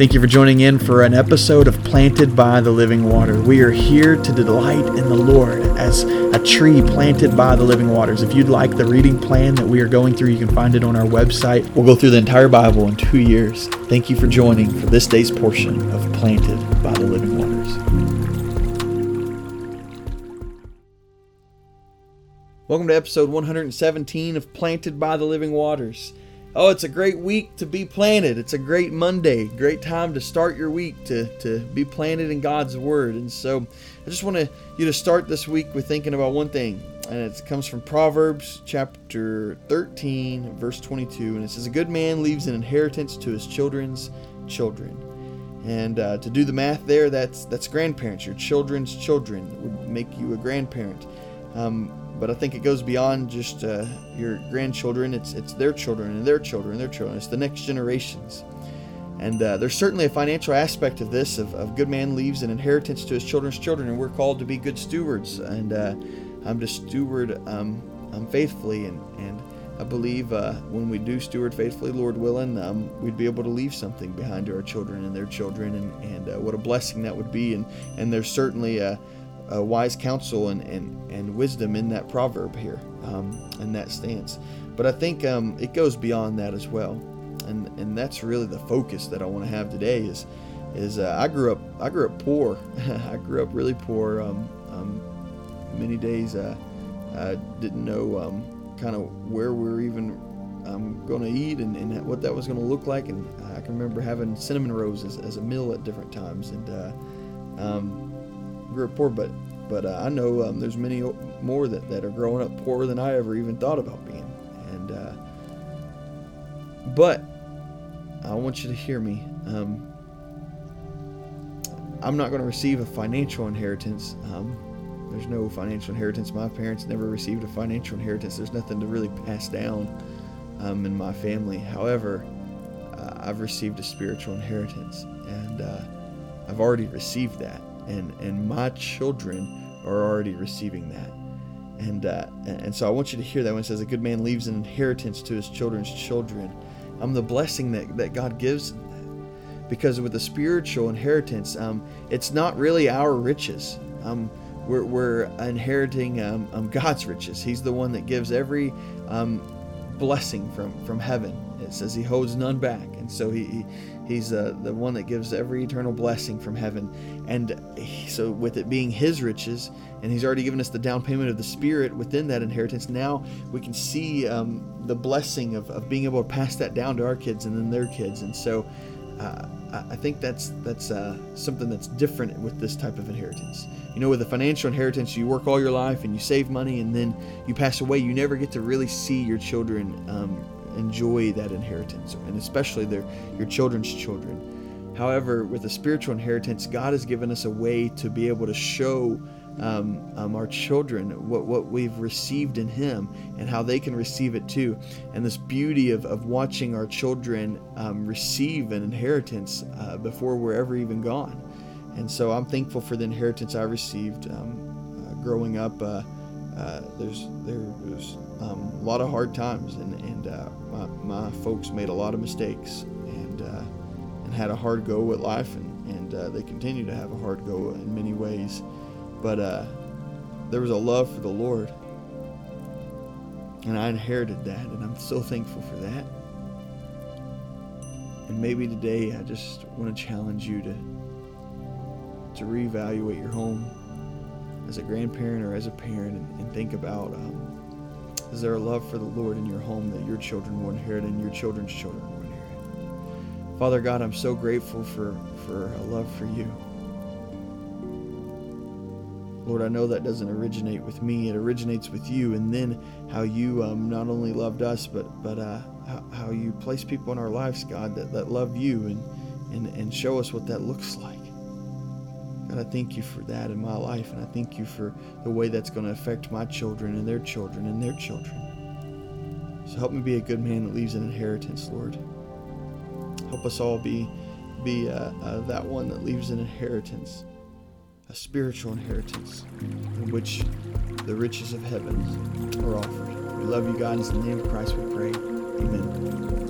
Thank you for joining in for an episode of Planted by the Living Water. We are here to delight in the Lord as a tree planted by the living waters. If you'd like the reading plan that we are going through, you can find it on our website. We'll go through the entire Bible in two years. Thank you for joining for this day's portion of Planted by the Living Waters. Welcome to episode 117 of Planted by the Living Waters. Oh, it's a great week to be planted. It's a great Monday, great time to start your week to, to be planted in God's Word. And so I just want to, you to start this week with thinking about one thing, and it comes from Proverbs chapter 13, verse 22. And it says, A good man leaves an inheritance to his children's children. And uh, to do the math there, that's that's grandparents. Your children's children would make you a grandparent. Um, but I think it goes beyond just uh, your grandchildren. It's it's their children and their children and their children. It's the next generations. And uh, there's certainly a financial aspect of this. Of, of good man leaves an inheritance to his children's children, and we're called to be good stewards. And uh, I'm to steward um, um, faithfully, and and I believe uh, when we do steward faithfully, Lord willing, um, we'd be able to leave something behind to our children and their children, and and uh, what a blessing that would be. And and there's certainly a uh, wise counsel and, and, and wisdom in that proverb here, um, and that stance. But I think um, it goes beyond that as well, and and that's really the focus that I want to have today. Is is uh, I grew up I grew up poor. I grew up really poor. Um, um many days uh, I didn't know um, kind of where we were even um, going to eat and, and, what that was going to look like. And I can remember having cinnamon rolls as, as a meal at different times. And uh, um, grew up poor, but but uh, I know um, there's many more that, that are growing up poorer than I ever even thought about being. And uh, but I want you to hear me. Um, I'm not going to receive a financial inheritance. Um, there's no financial inheritance. My parents never received a financial inheritance. There's nothing to really pass down um, in my family. However, uh, I've received a spiritual inheritance, and uh, I've already received that and and my children are already receiving that. And uh, and so I want you to hear that when it says a good man leaves an inheritance to his children's children. I'm the blessing that, that God gives because with the spiritual inheritance, um, it's not really our riches. Um, we're, we're inheriting um, um God's riches. He's the one that gives every um, blessing from, from heaven. It says he holds none back. And so he, he He's uh, the one that gives every eternal blessing from heaven. And so, with it being His riches, and He's already given us the down payment of the Spirit within that inheritance, now we can see um, the blessing of, of being able to pass that down to our kids and then their kids. And so, uh, I think that's that's uh, something that's different with this type of inheritance. You know, with a financial inheritance, you work all your life and you save money, and then you pass away. You never get to really see your children um, enjoy that inheritance, and especially their your children's children. However, with a spiritual inheritance, God has given us a way to be able to show um, um, our children what, what we've received in Him and how they can receive it too. And this beauty of, of watching our children um, receive an inheritance uh, before we're ever even gone. And so I'm thankful for the inheritance I received um, uh, growing up. Uh, uh, there's there was um, a lot of hard times, and and uh, my, my folks made a lot of mistakes, and uh, and had a hard go at life, and and they continue to have a hard go in many ways, but uh, there was a love for the Lord, and I inherited that, and I'm so thankful for that. And maybe today I just want to challenge you to to reevaluate your home as a grandparent or as a parent and, and think about um, is there a love for the Lord in your home that your children will inherit and your children's children will inherit? Father God, I'm so grateful for, for a love for you. Lord, I know that doesn't originate with me; it originates with you, and then how you um, not only loved us, but but uh, how, how, you place people in our lives, God, that, that love you and, and and show us what that looks like. God, I thank you for that in my life, and I thank you for the way that's going to affect my children and their children and their children. So help me be a good man that leaves an inheritance, Lord. Help us all be be uh, uh, that one that leaves an inheritance, a spiritual inheritance, in which the riches of heaven are offered. We love you, God. In the name of Christ, we pray. Amen.